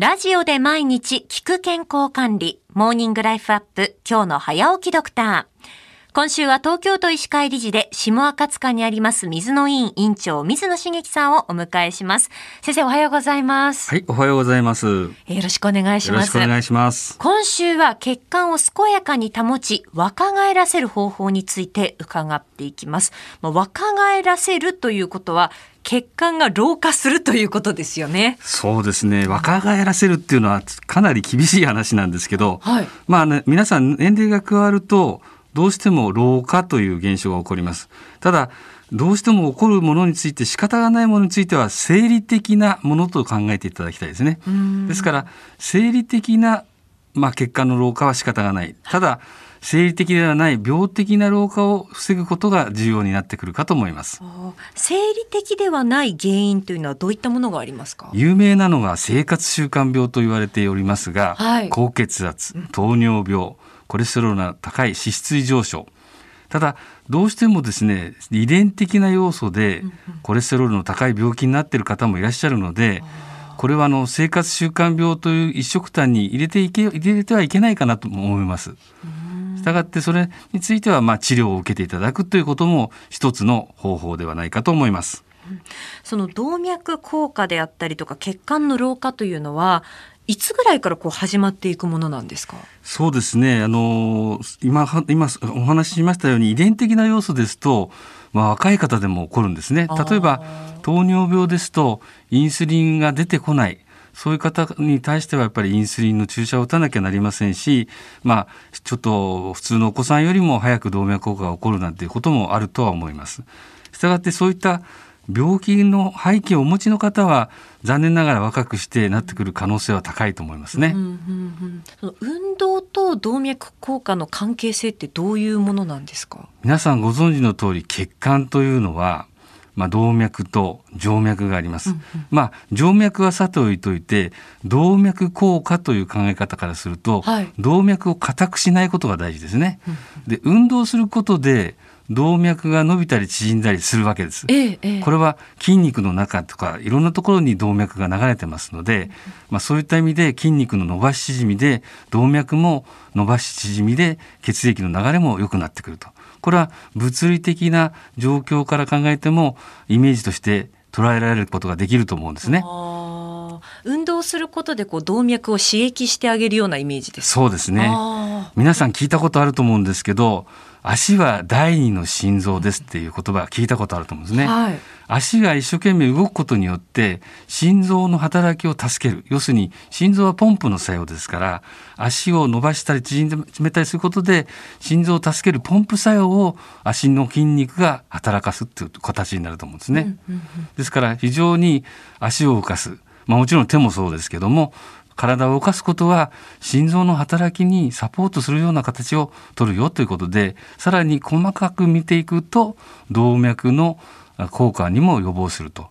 ラジオで毎日聞く健康管理、モーニングライフアップ、今日の早起きドクター。今週は東京都医師会理事で、下赤塚にあります水野院院長、水野茂樹さんをお迎えします。先生、おはようございます。はい、おはようございます。よろしくお願いします。よろしくお願いします。今週は血管を健やかに保ち、若返らせる方法について伺っていきます。まあ、若返らせるということは、血管が老化するということですよね。そうですね。若返らせるっていうのはかなり厳しい話なんですけど、はい、まあね、皆さん年齢が加わると、どうしても老化という現象が起こります。ただ、どうしても起こるものについて仕方がないものについては生理的なものと考えていただきたいですね。ですから生理的なまあ、血管の老化は仕方がない。ただ生理的ではない病的な老化を防ぐことが重要になってくるかと思います生理的ではない原因というのはどういったものがありますか？有名なのが生活習慣病と言われておりますが、はい、高血圧糖尿病コレステロールの高い脂質異常症ただどうしてもですね遺伝的な要素でコレステロールの高い病気になっている方もいらっしゃるので、これはあの生活習慣病という一色単に入れていけ入れてはいけないかなと思います。したがってそれについてはまあ治療を受けていただくということも一つの方法ではないかと思います。その動脈硬化であったりとか血管の老化というのはいつぐらいからこう始まっていくものなんですか？そうですね。あの今今お話ししましたように遺伝的な要素ですと、まあ、若い方でも起こるんですね。例えば糖尿病ですとインスリンが出てこない。そういう方に対してはやっぱりインスリンの注射を打たなきゃなりませんし、まあ、ちょっと普通のお子さんよりも早く動脈硬化が起こるなんていうこともあるとは思います。したがってそういった病気の背景をお持ちの方は残念ながら若くしてなってくる可能性は高いと思いますね。うんうんうん、運動と動脈硬化の関係性ってどういうものなんですか？皆さんご存知の通り血管というのはまあ、動脈と静脈があります。うんうん、まあ、静脈はさておいといて動脈硬化という考え方からすると、はい、動脈を硬くしないことが大事ですね。うんうん、で運動することで動脈が伸びたり縮んだりするわけです、ええ、これは筋肉の中とかいろんなところに動脈が流れてますので、まあ、そういった意味で筋肉の伸ばし縮みで動脈も伸ばし縮みで血液の流れも良くなってくると。これは物理的な状況から考えてもイメージとして捉えられることができると思うんですね。運動することでこう動脈を刺激してあげるようなイメージですそうですね。皆さん聞いたことあると思うんですけど足は第二の心臓ですっていう言葉聞いたことあると思うんですね、はい、足が一生懸命動くことによって心臓の働きを助ける。要するに心臓はポンプの作用ですから足を伸ばしたり縮めたりすることで心臓を助けるポンプ作用を足の筋肉が働かすっていう形になると思うんですね、ですから非常に足を動かすまあもちろん手もそうですけども体を動かすことは心臓の働きにサポートするような形を取るよということでさらに細かく見ていくと動脈の効果にも予防すると。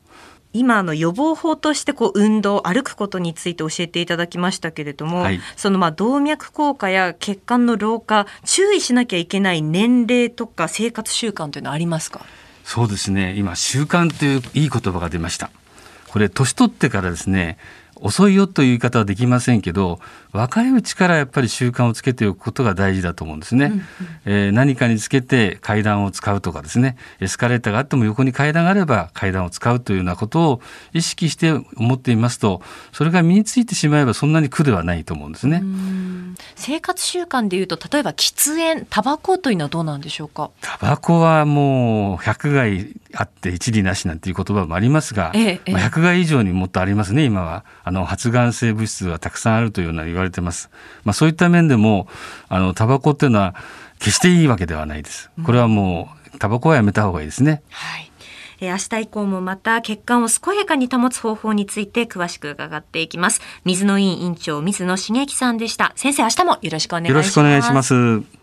今の予防法としてこう運動歩くことについて教えていただきましたけれども、はい、そのまあ動脈硬化や血管の老化注意しなきゃいけない年齢とか生活習慣というのはありますか？そうですね。今習慣といういい言葉が出ましたこれ年取ってからですね遅いよという言い方はできませんけど若いうちからやっぱり習慣をつけておくことが大事だと思うんですね、うんうん、えー、何かにつけて階段を使うとかですねエスカレーターがあっても横に階段があれば階段を使うというようなことを意識して思っていますとそれが身についてしまえばそんなに苦ではないと思うんですね生活習慣でいうと例えば喫煙タバコというのはどうなんでしょうか？タバコはもう百害あって一理なしなんていう言葉もありますが、ええまあ、100害以上にもっとありますね今は。あの発がん性物質はたくさんあるというような言われてます、まあ、そういった面でもあのタバコっていうのは決していいわけではないです。これはもうタバコはやめた方がいいですね、はいえー、明日以降もまた血管を健やかに保つ方法について詳しく伺っていきます。水野委員長水野茂樹さんでした。先生明日もよろしくお願いします。よろしくお願いします。